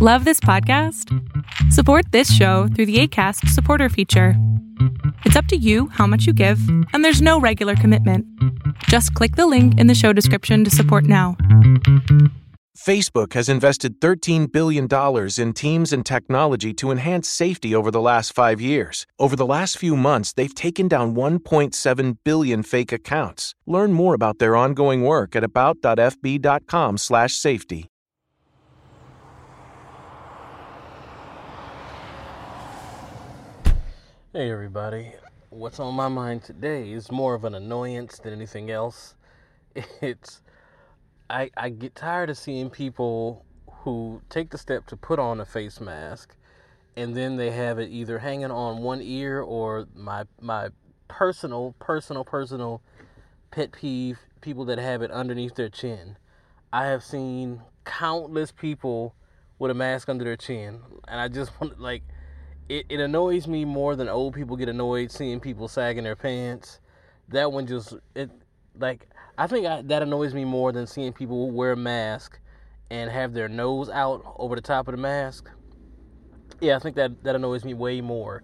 Love this podcast? Support this show through the ACAST supporter feature. It's up to you how much you give, and there's no regular commitment. Just click the link in the show description to support now. Facebook has invested $13 billion in teams and technology to enhance safety over the last five years. Over the last few months, they've taken down 1.7 billion fake accounts. Learn more about their ongoing work at about.fb.com/safety. Hey everybody, what's on my mind today is more of an annoyance than anything else. It's I I get tired of seeing people who take the step to put on a face mask and then they have it either hanging on one ear or my my personal personal personal pet peeve people that have it underneath their chin. I have seen countless people with a mask under their chin and I just want like it, it annoys me more than old people get annoyed seeing people sagging their pants. That one just it like I think I, that annoys me more than seeing people wear a mask and have their nose out over the top of the mask. Yeah, I think that that annoys me way more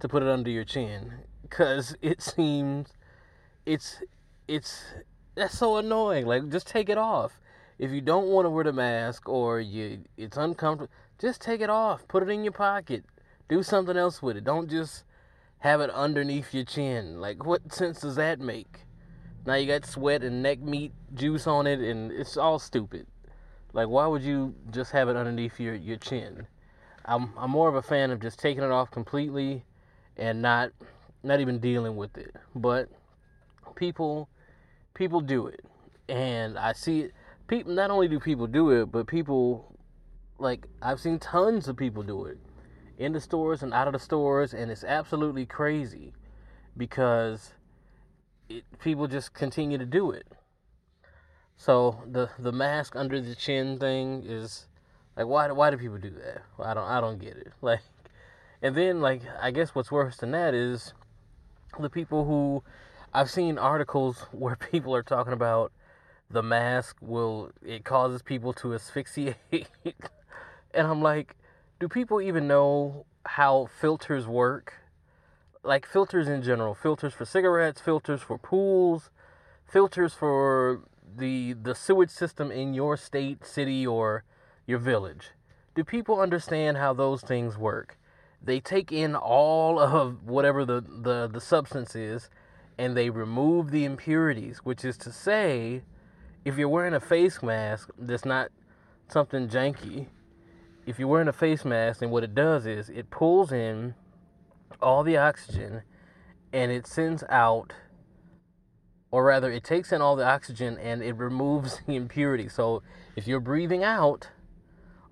to put it under your chin cuz it seems it's it's that's so annoying. Like just take it off. If you don't want to wear the mask or you it's uncomfortable, just take it off. Put it in your pocket. Do something else with it. Don't just have it underneath your chin. Like what sense does that make? Now you got sweat and neck meat juice on it, and it's all stupid. Like, why would you just have it underneath your, your chin? I'm I'm more of a fan of just taking it off completely, and not not even dealing with it. But people people do it, and I see it. People not only do people do it, but people like I've seen tons of people do it in the stores and out of the stores, and it's absolutely crazy because it, people just continue to do it. So the the mask under the chin thing is like why why do people do that? I don't I don't get it. Like and then like I guess what's worse than that is the people who I've seen articles where people are talking about the mask will it causes people to asphyxiate and I'm like do people even know how filters work? like filters in general, filters for cigarettes, filters for pools, filters for the the sewage system in your state, city or your village. Do people understand how those things work? They take in all of whatever the, the, the substance is and they remove the impurities, which is to say, if you're wearing a face mask that's not something janky, if you're wearing a face mask, and what it does is it pulls in all the oxygen and it sends out or rather it takes in all the oxygen and it removes the impurity. So if you're breathing out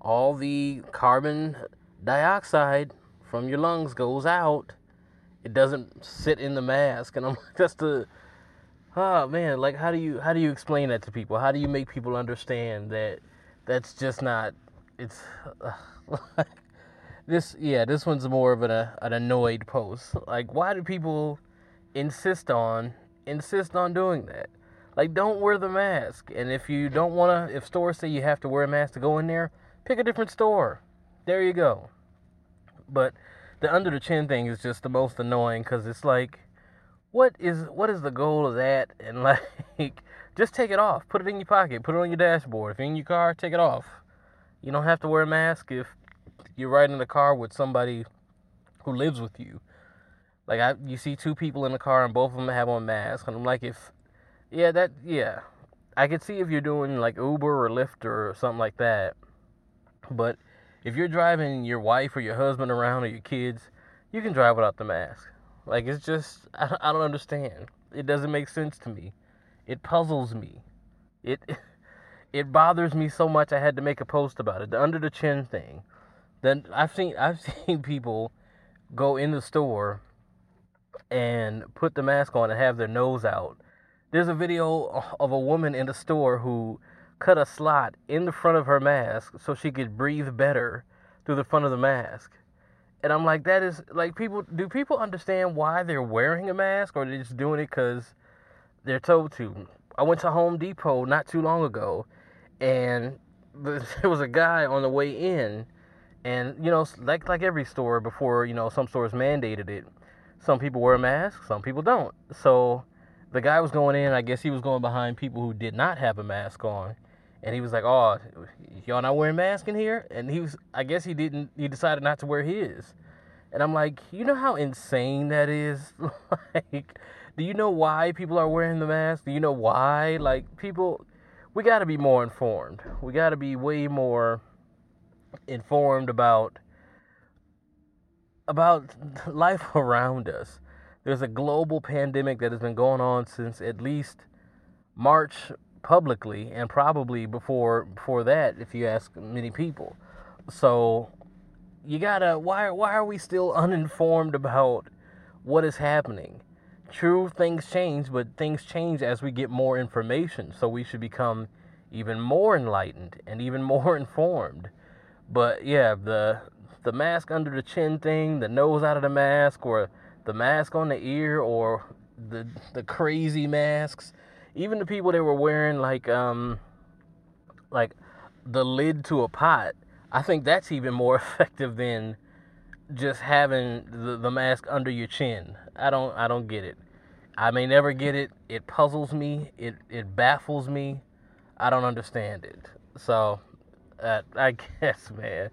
all the carbon dioxide from your lungs goes out. It doesn't sit in the mask. And i'm like that's the oh man like how do you how do you explain that to people? How do you make people understand that that's just not it's uh, this yeah this one's more of an, uh, an annoyed post. Like why do people insist on insist on doing that? Like don't wear the mask. And if you don't want to if stores say you have to wear a mask to go in there pick a different store. There you go. But the under the chin thing is just the most annoying because it's like what is what is the goal of that? And like just take it off. Put it in your pocket. Put it on your dashboard. If you're in your car take it off you don't have to wear a mask if you're riding in the car with somebody who lives with you. Like I, you see two people in the car and both of them have on masks, and I'm like, if, yeah, that, yeah, I could see if you're doing like Uber or Lyft or something like that. But if you're driving your wife or your husband around or your kids, you can drive without the mask. Like it's just, I, I don't understand. It doesn't make sense to me. It puzzles me. It, it bothers me so much. I had to make a post about it. The under the chin thing then I've seen I've seen people go in the store and put the mask on and have their nose out. There's a video of a woman in the store who cut a slot in the front of her mask so she could breathe better through the front of the mask. And I'm like, that is like people. Do people understand why they're wearing a mask, or they're just doing it because they're told to? I went to Home Depot not too long ago, and there was a guy on the way in And you know, like like every store before, you know, some stores mandated it. Some people wear a mask, some people don't. So the guy was going in. I guess he was going behind people who did not have a mask on, and he was like, "Oh, y'all not wearing masks in here?" And he was, I guess he didn't. He decided not to wear his. And I'm like, you know how insane that is? like, do you know why people are wearing the mask? Do you know why? Like, people, we got to be more informed. We got to be way more informed about about life around us. There's a global pandemic that has been going on since at least March publicly and probably before before that if you ask many people. So you gotta why why are we still uninformed about what is happening? True, things change, but things change as we get more information. So we should become even more enlightened and even more informed. But yeah, the the mask under the chin thing, the nose out of the mask, or the mask on the ear, or the the crazy masks. Even the people that were wearing like um like the lid to a pot I think that's even more effective than just having the, the mask under your chin. I don't I don't get it. I may never get it. It puzzles me. It it baffles me. I don't understand it. So, uh, I guess, man,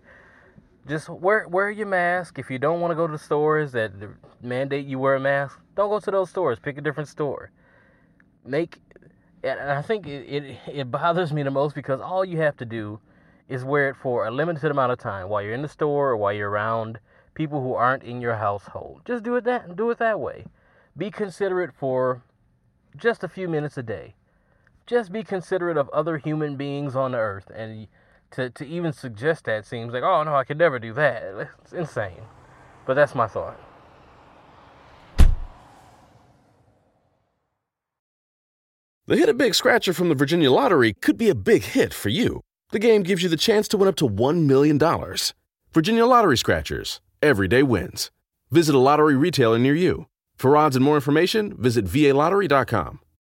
just wear wear your mask. If you don't want to go to the stores that mandate you wear a mask, don't go to those stores. Pick a different store. Make, and I think it it, it bothers me the most because all you have to do is wear it for a limited amount of time while you're in the store or while you're around people who aren't in your household. Just do it that do it that way. Be considerate for just a few minutes a day. Just be considerate of other human beings on the earth and to, to even suggest that seems like, oh no, I could never do that. It's insane. But that's my thought. The Hit a Big Scratcher from the Virginia Lottery could be a big hit for you. The game gives you the chance to win up to $1 million. Virginia Lottery Scratchers. Everyday wins. Visit a lottery retailer near you. For odds and more information, visit VALottery.com.